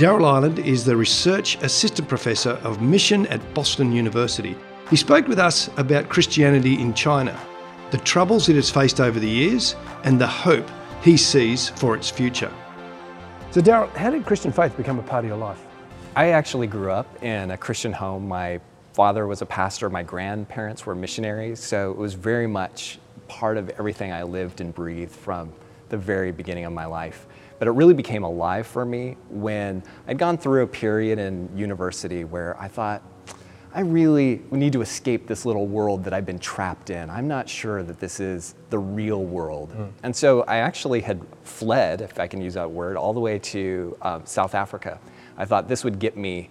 Daryl Ireland is the Research Assistant Professor of Mission at Boston University. He spoke with us about Christianity in China, the troubles it has faced over the years, and the hope he sees for its future. So, Daryl, how did Christian faith become a part of your life? I actually grew up in a Christian home. My father was a pastor, my grandparents were missionaries, so it was very much part of everything I lived and breathed from the very beginning of my life. But it really became alive for me when I'd gone through a period in university where I thought, I really need to escape this little world that I've been trapped in. I'm not sure that this is the real world. Mm. And so I actually had fled, if I can use that word, all the way to um, South Africa. I thought this would get me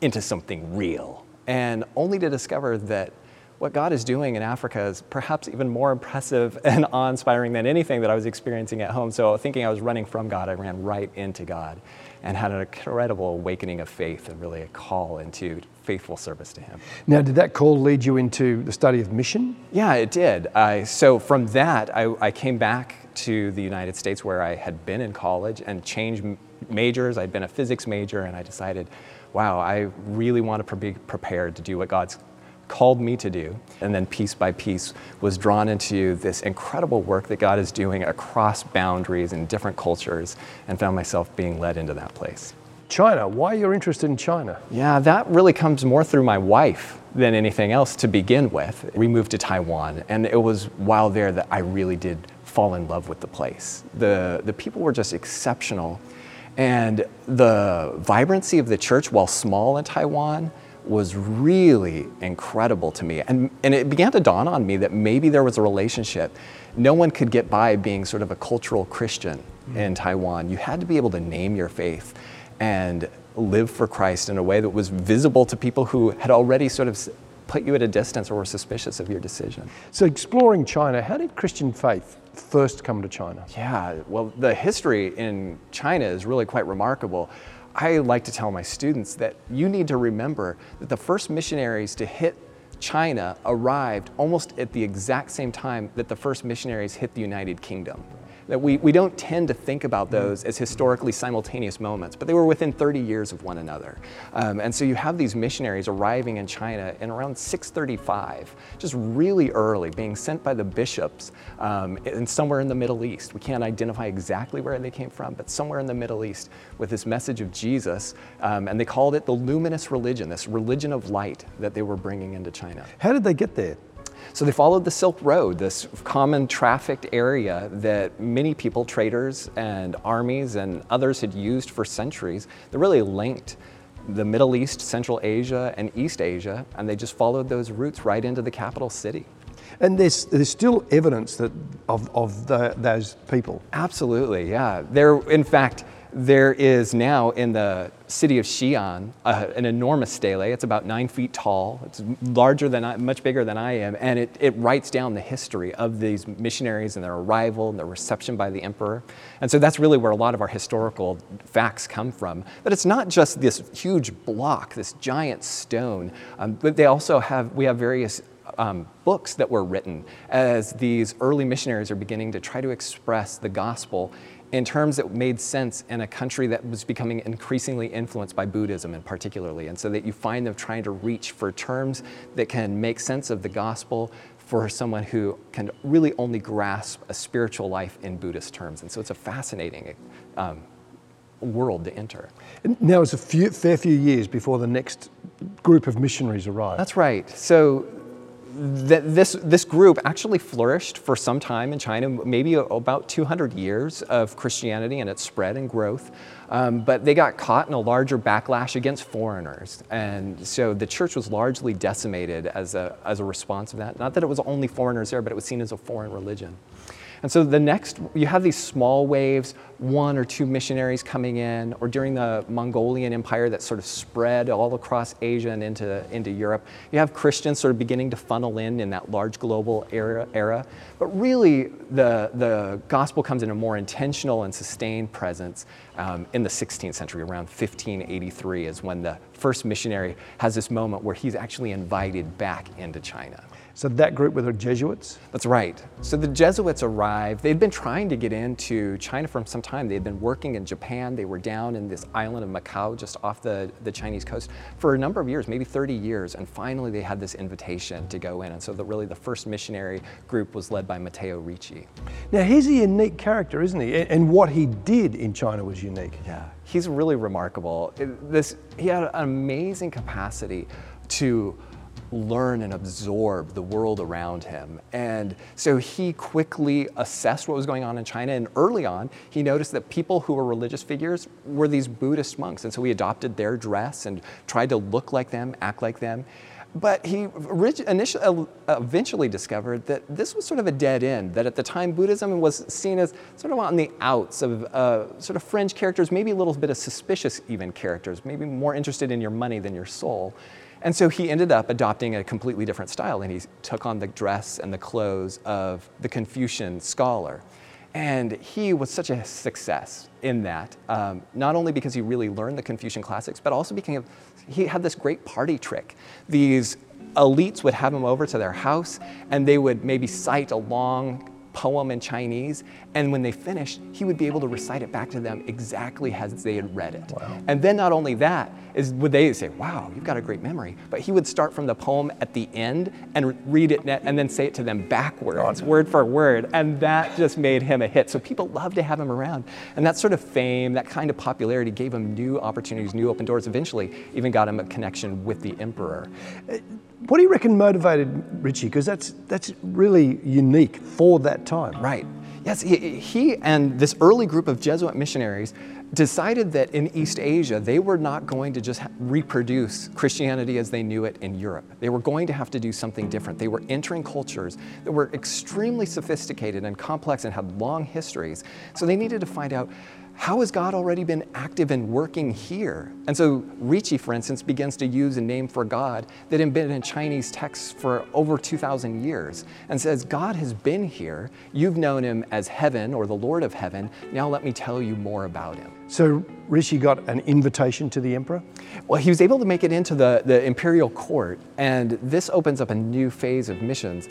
into something real. And only to discover that what God is doing in Africa is perhaps even more impressive and awe inspiring than anything that I was experiencing at home. So, thinking I was running from God, I ran right into God and had an incredible awakening of faith and really a call into faithful service to Him. Now, did that call lead you into the study of mission? Yeah, it did. I, so, from that, I, I came back to the United States where I had been in college and changed majors. I'd been a physics major, and I decided, wow, I really want to be prepared to do what God's called me to do, and then piece by piece was drawn into this incredible work that God is doing across boundaries and different cultures, and found myself being led into that place. China, why are you're interested in China? Yeah, that really comes more through my wife than anything else to begin with. We moved to Taiwan, and it was while there that I really did fall in love with the place. The, the people were just exceptional, and the vibrancy of the church, while small in Taiwan, was really incredible to me. And, and it began to dawn on me that maybe there was a relationship. No one could get by being sort of a cultural Christian mm-hmm. in Taiwan. You had to be able to name your faith and live for Christ in a way that was visible to people who had already sort of put you at a distance or were suspicious of your decision. So, exploring China, how did Christian faith first come to China? Yeah, well, the history in China is really quite remarkable. I like to tell my students that you need to remember that the first missionaries to hit China arrived almost at the exact same time that the first missionaries hit the United Kingdom that we, we don't tend to think about those as historically simultaneous moments, but they were within 30 years of one another. Um, and so you have these missionaries arriving in China in around 635, just really early, being sent by the bishops um, in somewhere in the Middle East. We can't identify exactly where they came from, but somewhere in the Middle East with this message of Jesus. Um, and they called it the luminous religion, this religion of light that they were bringing into China. How did they get there? So they followed the Silk Road, this common trafficked area that many people, traders and armies and others had used for centuries that really linked the Middle East, Central Asia, and East Asia, and they just followed those routes right into the capital city. And there's, there's still evidence that of, of the, those people. Absolutely, yeah. There, in fact, there is now in the city of Xi'an uh, an enormous stele. It's about nine feet tall. It's larger than I, much bigger than I am, and it, it writes down the history of these missionaries and their arrival and their reception by the emperor. And so that's really where a lot of our historical facts come from. But it's not just this huge block, this giant stone, um, but they also have we have various um, books that were written as these early missionaries are beginning to try to express the gospel in terms that made sense in a country that was becoming increasingly influenced by Buddhism and particularly. And so that you find them trying to reach for terms that can make sense of the gospel for someone who can really only grasp a spiritual life in Buddhist terms. And so it's a fascinating um, world to enter. Now, it's a few, fair few years before the next group of missionaries arrived. That's right. So this, this group actually flourished for some time in China, maybe about 200 years of Christianity and its spread and growth. Um, but they got caught in a larger backlash against foreigners. And so the church was largely decimated as a, as a response of that. Not that it was only foreigners there, but it was seen as a foreign religion. And so the next, you have these small waves, one or two missionaries coming in, or during the Mongolian Empire that sort of spread all across Asia and into, into Europe. You have Christians sort of beginning to funnel in in that large global era. era. But really, the, the gospel comes in a more intentional and sustained presence um, in the 16th century, around 1583, is when the first missionary has this moment where he's actually invited back into China. So that group with the Jesuits? That's right. So the Jesuits arrived. They'd been trying to get into China for some time. They had been working in Japan. They were down in this island of Macau, just off the, the Chinese coast, for a number of years, maybe 30 years. And finally, they had this invitation to go in. And so, the, really, the first missionary group was led by Matteo Ricci. Now, he's a unique character, isn't he? And what he did in China was unique. Yeah, he's really remarkable. This, he had an amazing capacity to learn and absorb the world around him. And so he quickly assessed what was going on in China. And early on, he noticed that people who were religious figures were these Buddhist monks. And so he adopted their dress and tried to look like them, act like them. But he initially, uh, eventually discovered that this was sort of a dead end, that at the time Buddhism was seen as sort of on the outs of uh, sort of fringe characters, maybe a little bit of suspicious even characters, maybe more interested in your money than your soul. And so he ended up adopting a completely different style, and he took on the dress and the clothes of the Confucian scholar. And he was such a success in that, um, not only because he really learned the Confucian classics, but also because he had this great party trick. These elites would have him over to their house, and they would maybe cite a long poem in Chinese, and when they finished, he would be able to recite it back to them exactly as they had read it. Wow. And then not only that, is would they say, "Wow, you've got a great memory," but he would start from the poem at the end and read it and then say it to them backwards, word for word, and that just made him a hit. So people loved to have him around, and that sort of fame, that kind of popularity, gave him new opportunities, new open doors. Eventually, even got him a connection with the emperor. Uh, what do you reckon motivated Ricci? Because that's that's really unique for that time. Right. Yes, he, and this early group of Jesuit missionaries decided that in East Asia they were not going to just reproduce Christianity as they knew it in Europe. They were going to have to do something different. They were entering cultures that were extremely sophisticated and complex and had long histories. So they needed to find out how has God already been active and working here? And so Ricci, for instance, begins to use a name for God that had been in Chinese texts for over 2,000 years and says, God has been here. You've known him as heaven or the Lord of heaven. Now let me tell you more about him. So Ricci got an invitation to the emperor? Well, he was able to make it into the, the imperial court, and this opens up a new phase of missions,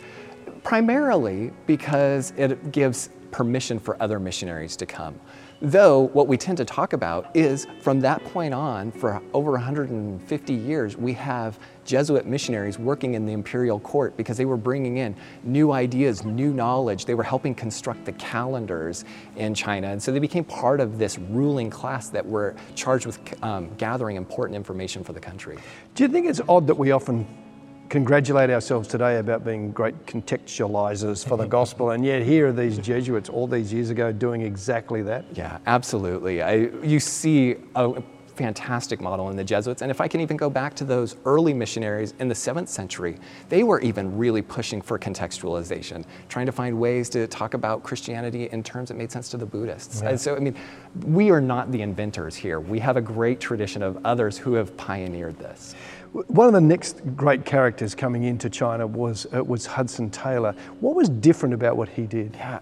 primarily because it gives permission for other missionaries to come. Though what we tend to talk about is from that point on, for over 150 years, we have Jesuit missionaries working in the imperial court because they were bringing in new ideas, new knowledge. They were helping construct the calendars in China. And so they became part of this ruling class that were charged with um, gathering important information for the country. Do you think it's odd that we often congratulate ourselves today about being great contextualizers for the mm-hmm. gospel, and yet here are these Jesuits all these years ago doing exactly that. Yeah, absolutely. I, you see a fantastic model in the Jesuits, and if I can even go back to those early missionaries in the seventh century, they were even really pushing for contextualization, trying to find ways to talk about Christianity in terms that made sense to the Buddhists. Yeah. And so, I mean, we are not the inventors here. We have a great tradition of others who have pioneered this. One of the next great characters coming into China was, uh, was Hudson Taylor. What was different about what he did? Yeah,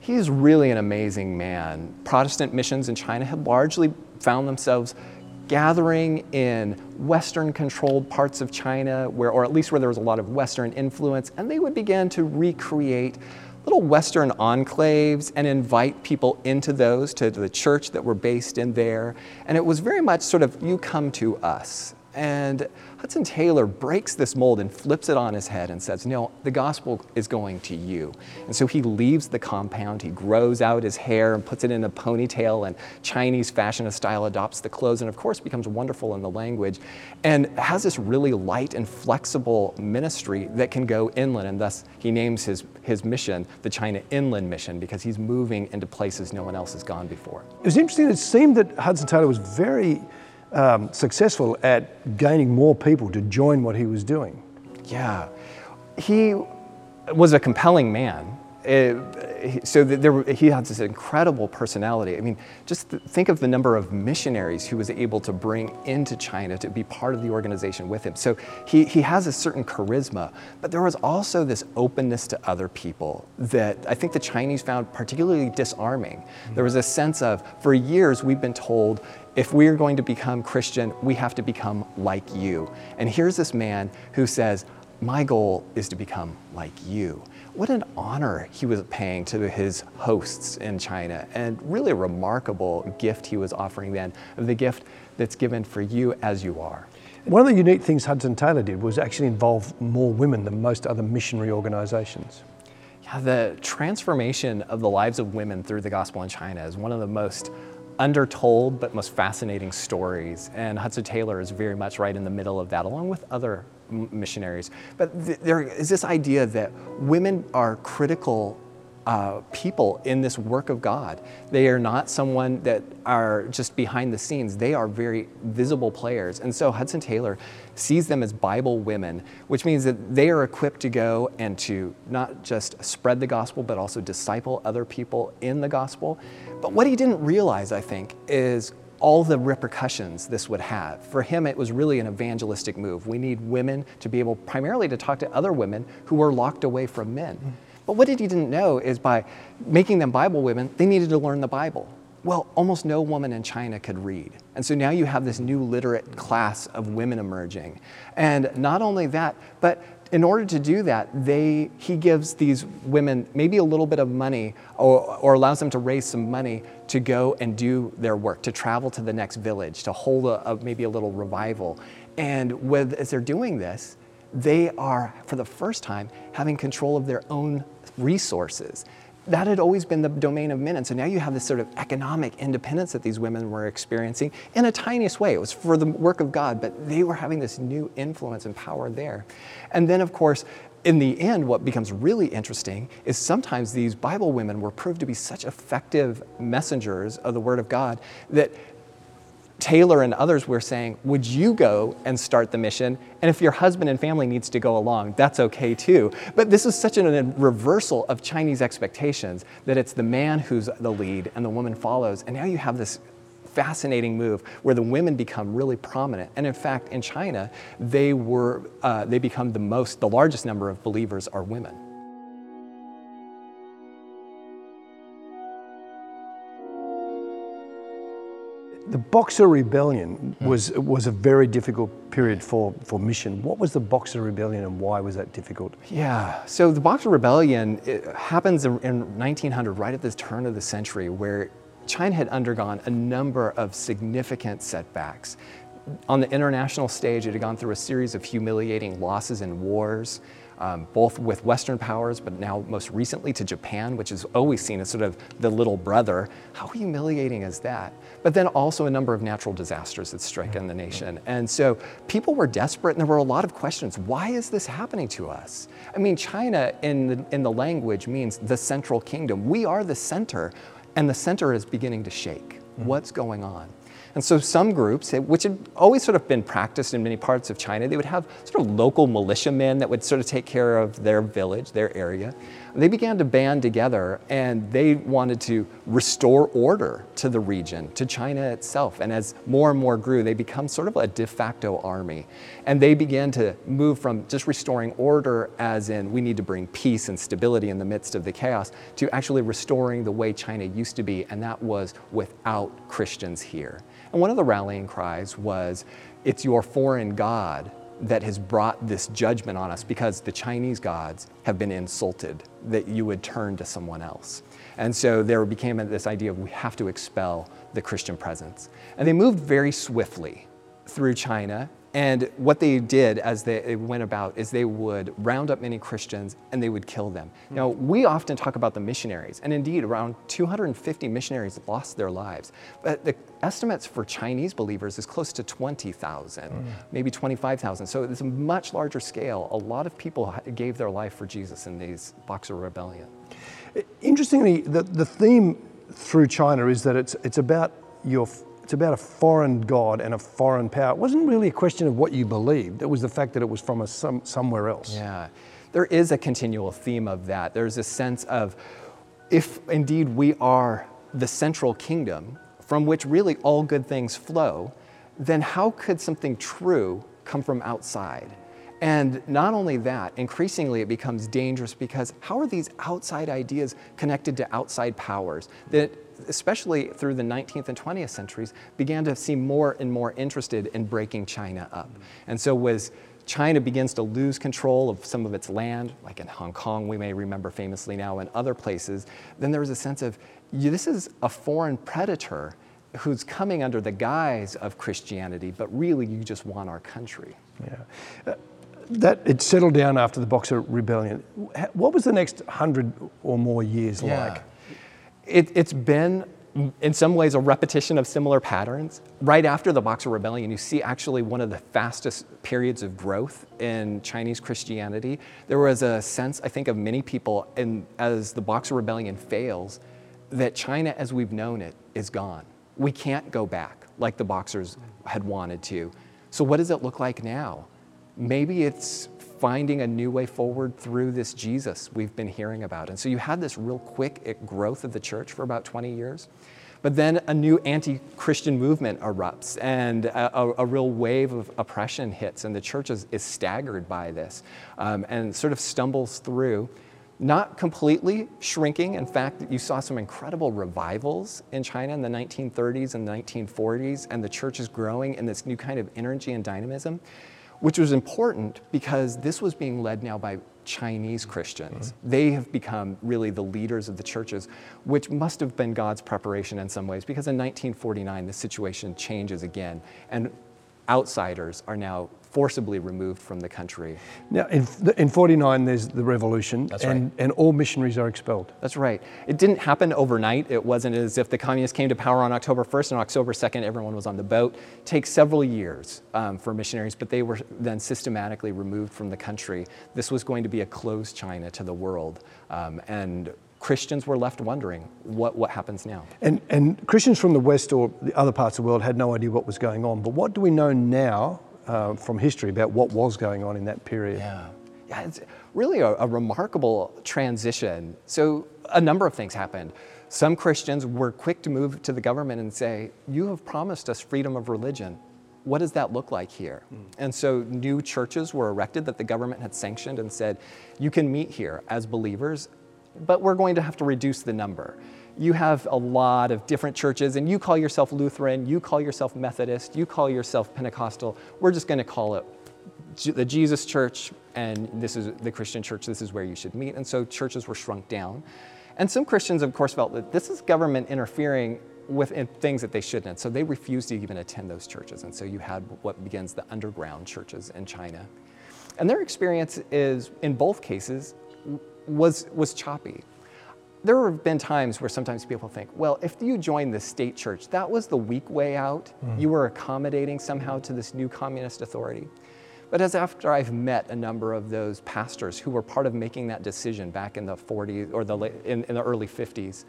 he's really an amazing man. Protestant missions in China had largely found themselves gathering in Western controlled parts of China, where, or at least where there was a lot of Western influence, and they would begin to recreate little Western enclaves and invite people into those, to the church that were based in there. And it was very much sort of, you come to us. And Hudson Taylor breaks this mold and flips it on his head and says, No, the gospel is going to you. And so he leaves the compound, he grows out his hair and puts it in a ponytail, and Chinese fashion of style adopts the clothes, and of course becomes wonderful in the language, and has this really light and flexible ministry that can go inland. And thus he names his, his mission the China Inland Mission because he's moving into places no one else has gone before. It was interesting, it seemed that Hudson Taylor was very um, successful at gaining more people to join what he was doing. Yeah. He was a compelling man. It, so there, he had this incredible personality. I mean, just think of the number of missionaries he was able to bring into China to be part of the organization with him. So he, he has a certain charisma, but there was also this openness to other people that I think the Chinese found particularly disarming. Mm-hmm. There was a sense of, for years, we've been told if we're going to become Christian, we have to become like you. And here's this man who says, my goal is to become like you. What an honor he was paying to his hosts in China, and really a remarkable gift he was offering then, the gift that's given for you as you are. One of the unique things Hudson Taylor did was actually involve more women than most other missionary organizations. Yeah, the transformation of the lives of women through the gospel in China is one of the most undertold but most fascinating stories. And Hudson Taylor is very much right in the middle of that, along with other missionaries. But th- there is this idea that women are critical uh, people in this work of God. They are not someone that are just behind the scenes. They are very visible players. And so Hudson Taylor sees them as Bible women, which means that they are equipped to go and to not just spread the gospel, but also disciple other people in the gospel. But what he didn't realize, I think, is all the repercussions this would have. For him, it was really an evangelistic move. We need women to be able primarily to talk to other women who were locked away from men. Mm-hmm. But what he didn't know is by making them Bible women, they needed to learn the Bible. Well, almost no woman in China could read. And so now you have this new literate class of women emerging. And not only that, but in order to do that, they, he gives these women maybe a little bit of money or, or allows them to raise some money to go and do their work, to travel to the next village, to hold a, a maybe a little revival. And with, as they're doing this, they are, for the first time, having control of their own resources. That had always been the domain of men. And so now you have this sort of economic independence that these women were experiencing in a tiniest way. It was for the work of God, but they were having this new influence and power there. And then, of course, in the end, what becomes really interesting is sometimes these Bible women were proved to be such effective messengers of the Word of God that Taylor and others were saying, Would you go and start the mission? And if your husband and family needs to go along, that's okay too. But this is such a reversal of Chinese expectations that it's the man who's the lead and the woman follows. And now you have this fascinating move where the women become really prominent. And in fact, in China, they were uh, they become the most, the largest number of believers are women. The Boxer Rebellion hmm. was was a very difficult period for, for mission. What was the Boxer Rebellion and why was that difficult? Yeah, so the Boxer Rebellion happens in, in 1900, right at the turn of the century, where China had undergone a number of significant setbacks. On the international stage, it had gone through a series of humiliating losses in wars um, both with Western powers, but now most recently to Japan, which is always seen as sort of the little brother. How humiliating is that? But then also a number of natural disasters that strike in the nation. And so people were desperate, and there were a lot of questions. Why is this happening to us? I mean, China in the, in the language means the central kingdom. We are the center, and the center is beginning to shake. Mm-hmm. What's going on? And so some groups, which had always sort of been practiced in many parts of China, they would have sort of local militiamen that would sort of take care of their village, their area. They began to band together and they wanted to restore order to the region, to China itself. And as more and more grew, they become sort of a de facto army. And they began to move from just restoring order, as in we need to bring peace and stability in the midst of the chaos, to actually restoring the way China used to be, and that was without Christians here. And one of the rallying cries was, It's your foreign God that has brought this judgment on us because the Chinese gods have been insulted, that you would turn to someone else. And so there became this idea of we have to expel the Christian presence. And they moved very swiftly through China and what they did as they went about is they would round up many Christians and they would kill them. Mm-hmm. Now, we often talk about the missionaries, and indeed, around 250 missionaries lost their lives. But the estimates for Chinese believers is close to 20,000, mm. maybe 25,000. So it's a much larger scale. A lot of people gave their life for Jesus in these Boxer Rebellion. Interestingly, the, the theme through China is that it's, it's about your it's about a foreign God and a foreign power. It wasn't really a question of what you believed, it was the fact that it was from a, some, somewhere else. Yeah, there is a continual theme of that. There's a sense of if indeed we are the central kingdom from which really all good things flow, then how could something true come from outside? And not only that, increasingly it becomes dangerous because how are these outside ideas connected to outside powers that especially through the 19th and 20th centuries, began to seem more and more interested in breaking China up. And so was China begins to lose control of some of its land, like in Hong Kong, we may remember famously now, and other places, then there was a sense of this is a foreign predator who's coming under the guise of Christianity, but really you just want our country. Yeah. Uh, that it settled down after the Boxer Rebellion. What was the next hundred or more years yeah. like? It, it's been in some ways a repetition of similar patterns. Right after the Boxer Rebellion, you see actually one of the fastest periods of growth in Chinese Christianity. There was a sense, I think, of many people, in, as the Boxer Rebellion fails, that China as we've known it is gone. We can't go back like the Boxers had wanted to. So, what does it look like now? Maybe it's finding a new way forward through this Jesus we've been hearing about. And so you had this real quick growth of the church for about 20 years. But then a new anti Christian movement erupts and a, a, a, real wave of oppression hits, and the church is, is staggered by this um, and sort of stumbles through. Not completely shrinking. In fact, you saw some incredible revivals in China in the 1930s and 1940s, and the church is growing in this new kind of energy and dynamism which was important because this was being led now by Chinese Christians. Mm-hmm. They have become really the leaders of the churches, which must have been God's preparation in some ways because in 1949 the situation changes again and outsiders are now forcibly removed from the country. Now, in, in 49, there's the revolution, That's and, right. and all missionaries are expelled. That's right. It didn't happen overnight. It wasn't as if the communists came to power on October 1st and October 2nd, everyone was on the boat. It takes several years um, for missionaries, but they were then systematically removed from the country. This was going to be a closed China to the world. Um, and Christians were left wondering what, what happens now. And, and Christians from the West or the other parts of the world had no idea what was going on. But what do we know now uh, from history about what was going on in that period. Yeah, yeah, it's really a, a remarkable transition. So a number of things happened. Some Christians were quick to move to the government and say, "You have promised us freedom of religion. What does that look like here?" Mm. And so new churches were erected that the government had sanctioned and said, "You can meet here as believers, but we're going to have to reduce the number." You have a lot of different churches, and you call yourself Lutheran, you call yourself Methodist, you call yourself Pentecostal. We're just going to call it the Jesus Church, and this is the Christian church, this is where you should meet. And so churches were shrunk down. And some Christians, of course, felt that this is government interfering with things that they shouldn't. So they refused to even attend those churches. And so you had what begins the underground churches in China. And their experience is, in both cases, was, was choppy there have been times where sometimes people think, well, if you joined the state church, that was the weak way out. Mm. You were accommodating somehow to this new communist authority. But as after I've met a number of those pastors who were part of making that decision back in the 40s or the in, in the early 50s,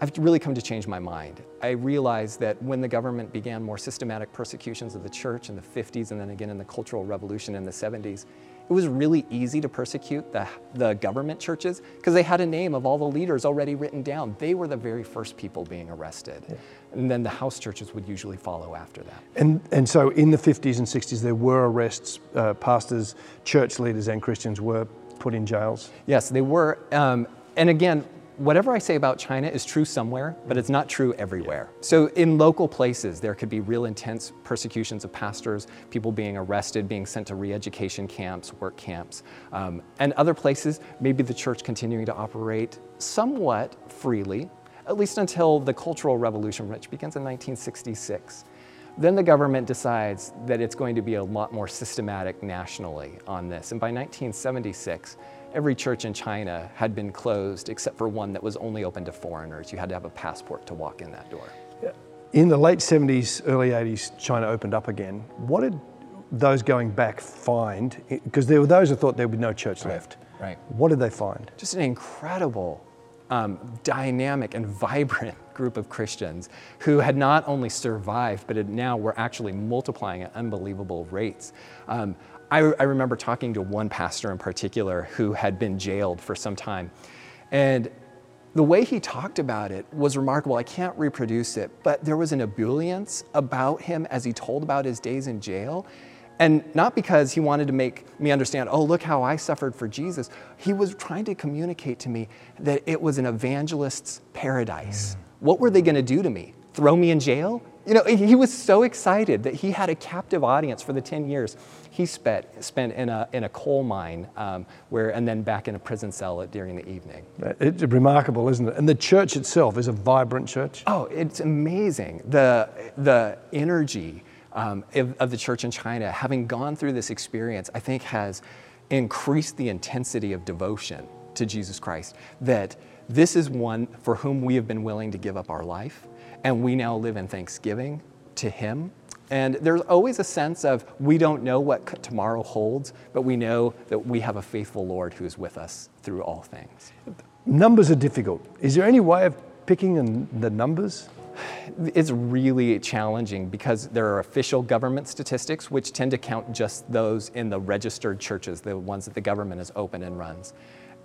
I've really come to change my mind. I realized that when the government began more systematic persecutions of the church in the 50s and then again in the Cultural Revolution in the 70s, it was really easy to persecute the, the government churches because they had a name of all the leaders already written down. They were the very first people being arrested. Yeah. And then the house churches would usually follow after that. And, and so in the 50s and 60s, there were arrests. Uh, pastors, church leaders, and Christians were put in jails? Yes, they were. Um, and again, whatever I say about China is true somewhere, but it's not true everywhere. So in local places, there could be real intense persecutions of pastors, people being arrested, being sent to re-education camps, work camps. Um, and other places, maybe the church continuing to operate somewhat freely, at least until the Cultural Revolution, which begins in 1966. Then the government decides that it's going to be a lot more systematic nationally on this. And by 1976, every church in China had been closed except for one that was only open to foreigners. You had to have a passport to walk in that door. In the late 70s, early 80s, China opened up again. What did those going back find? Because there were those who thought there would be no church right. left. Right. What did they find? Just an incredible, um, dynamic, and vibrant group of Christians who had not only survived, but now were actually multiplying at unbelievable rates. Um, I, I remember talking to one pastor in particular who had been jailed for some time. And the way he talked about it was remarkable. I can't reproduce it, but there was an ebullience about him as he told about his days in jail. And not because he wanted to make me understand, oh, look how I suffered for Jesus. He was trying to communicate to me that it was an evangelist's paradise. Mm. What were they going to do to me? Throw me in jail? You know, he was so excited that he had a captive audience for the 10 years he spent, spent in, a, in a coal mine um, where, and then back in a prison cell during the evening. It's remarkable, isn't it? And the church itself is a vibrant church. Oh, it's amazing. The, the energy um, of, of the church in China, having gone through this experience, I think has increased the intensity of devotion to Jesus Christ. That this is one for whom we have been willing to give up our life, and we now live in thanksgiving to Him and there's always a sense of we don't know what tomorrow holds, but we know that we have a faithful Lord who is with us through all things. Numbers are difficult. Is there any way of picking the numbers? It's really challenging because there are official government statistics which tend to count just those in the registered churches, the ones that the government has opened and runs.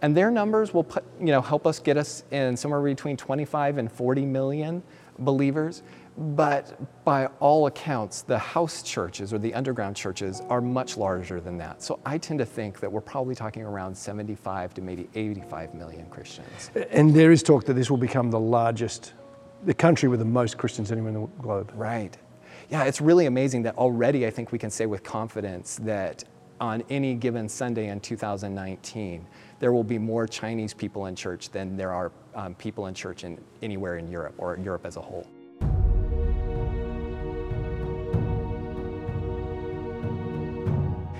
And their numbers will put, you know, help us get us in somewhere between 25 and 40 million believers. But by all accounts, the house churches or the underground churches are much larger than that. So I tend to think that we're probably talking around 75 to maybe 85 million Christians. And there is talk that this will become the largest, the country with the most Christians anywhere in the globe. Right. Yeah, it's really amazing that already I think we can say with confidence that on any given Sunday in 2019, there will be more Chinese people in church than there are um, people in church in anywhere in Europe or Europe as a whole.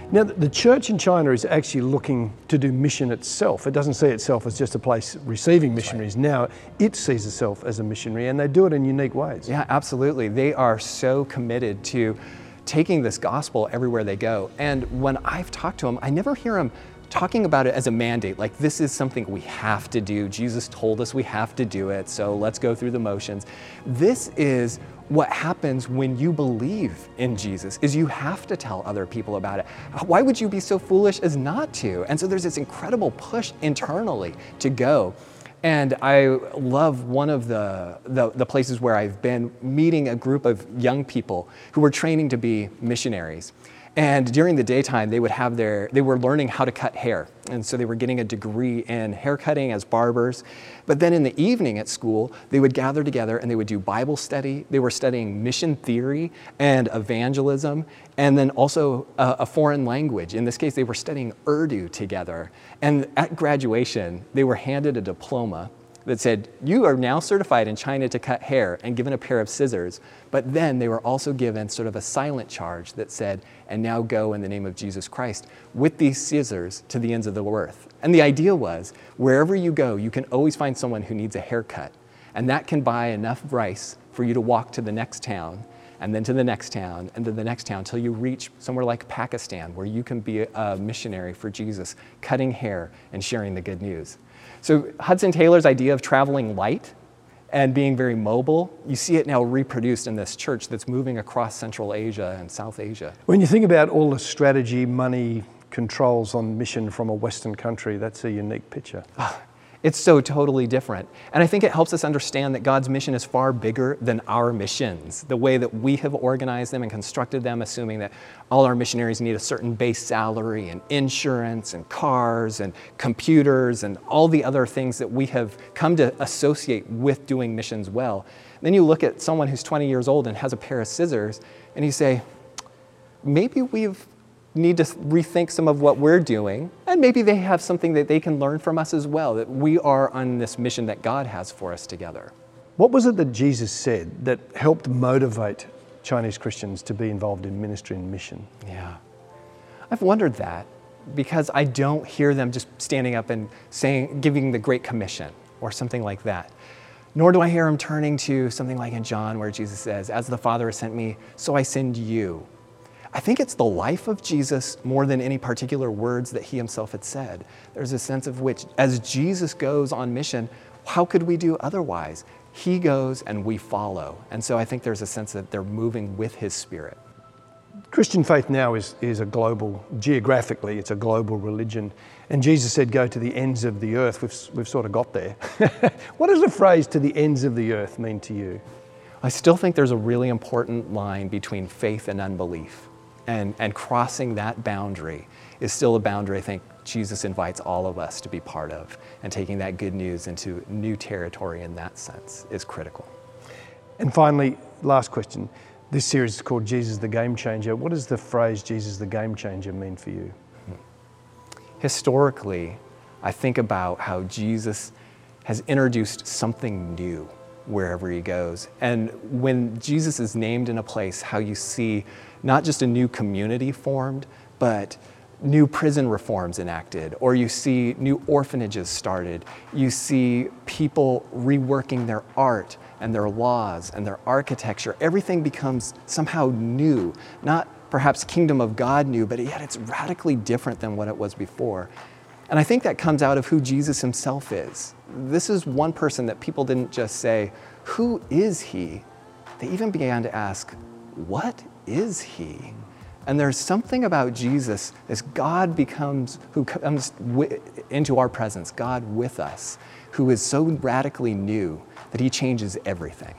Now, the church in China is actually looking to do mission itself. It doesn't see itself as just a place receiving missionaries. Right. Now, it sees itself as a missionary, and they do it in unique ways. Yeah, absolutely. They are so committed to taking this gospel everywhere they go. And when I've talked to them, I never hear them talking about it as a mandate, like this is something we have to do. Jesus told us we have to do it, so let's go through the motions. This is what happens when you believe in Jesus is you have to tell other people about it. Why would you be so foolish as not to? And so there's this incredible push internally to go. And I love one of the, the, the, places where I've been meeting a group of young people who were training to be missionaries. And during the daytime, they would have their, they were learning how to cut hair. And so they were getting a degree in haircutting as barbers. But then in the evening at school, they would gather together and they would do Bible study. They were studying mission theory and evangelism, and then also a, a foreign language. In this case, they were studying Urdu together. And at graduation, they were handed a diploma that said, You are now certified in China to cut hair and given a pair of scissors. But then they were also given sort of a silent charge that said, And now go in the name of Jesus Christ with these scissors to the ends of the earth. And the idea was, wherever you go, you can always find someone who needs a haircut. And that can buy enough rice for you to walk to the next town and then to the next town, and to the next town, until you reach somewhere like Pakistan, where you can be a missionary for Jesus, cutting hair and sharing the good news. So Hudson Taylor's idea of traveling light and being very mobile, you see it now reproduced in this church that's moving across Central Asia and South Asia. When you think about all the strategy, money, controls on mission from a Western country, that's a unique picture. Ah, it's so totally different. And I think it helps us understand that God's mission is far bigger than our missions. The way that we have organized them and constructed them, assuming that all our missionaries need a certain base salary and insurance and cars and computers and all the other things that we have come to associate with doing missions well. Then you look at someone who's 20 years old and has a pair of scissors, and you say, maybe we've need to rethink some of what we're doing, and maybe they have something that they can learn from us as well, that we are on this mission that God has for us together. What was it that Jesus said that helped motivate Chinese Christians to be involved in ministry and mission? Yeah. I've wondered that because I don't hear them just standing up and saying, giving the Great Commission or something like that. Nor do I hear them turning to something like in John where Jesus says, As the Father has sent me, so I send you. I think it's the life of Jesus more than any particular words that he himself had said. There's a sense of which, as Jesus goes on mission, how could we do otherwise? He goes and we follow. And so I think there's a sense that they're moving with his spirit. Christian faith now is, is a global, geographically, it's a global religion. And Jesus said, Go to the ends of the earth. We've, we've sort of got there. what does the phrase to the ends of the earth mean to you? I still think there's a really important line between faith and unbelief. And, and crossing that boundary is still a boundary I think Jesus invites all of us to be part of. And taking that good news into new territory in that sense is critical. And finally, last question. This series is called Jesus the Game Changer. What does the phrase Jesus the Game Changer mean for you? Hmm. Historically, I think about how Jesus has introduced something new wherever he goes. And when Jesus is named in a place, how you see not just a new community formed, but new prison reforms enacted, or you see new orphanages started. You see people reworking their art and their laws and their architecture. Everything becomes somehow new, not perhaps kingdom of God new, but yet it's radically different than what it was before. And I think that comes out of who Jesus himself is. This is one person that people didn't just say, Who is he? They even began to ask, What is he? And there's something about Jesus as God becomes, who comes into our presence, God with us, who is so radically new that he changes everything.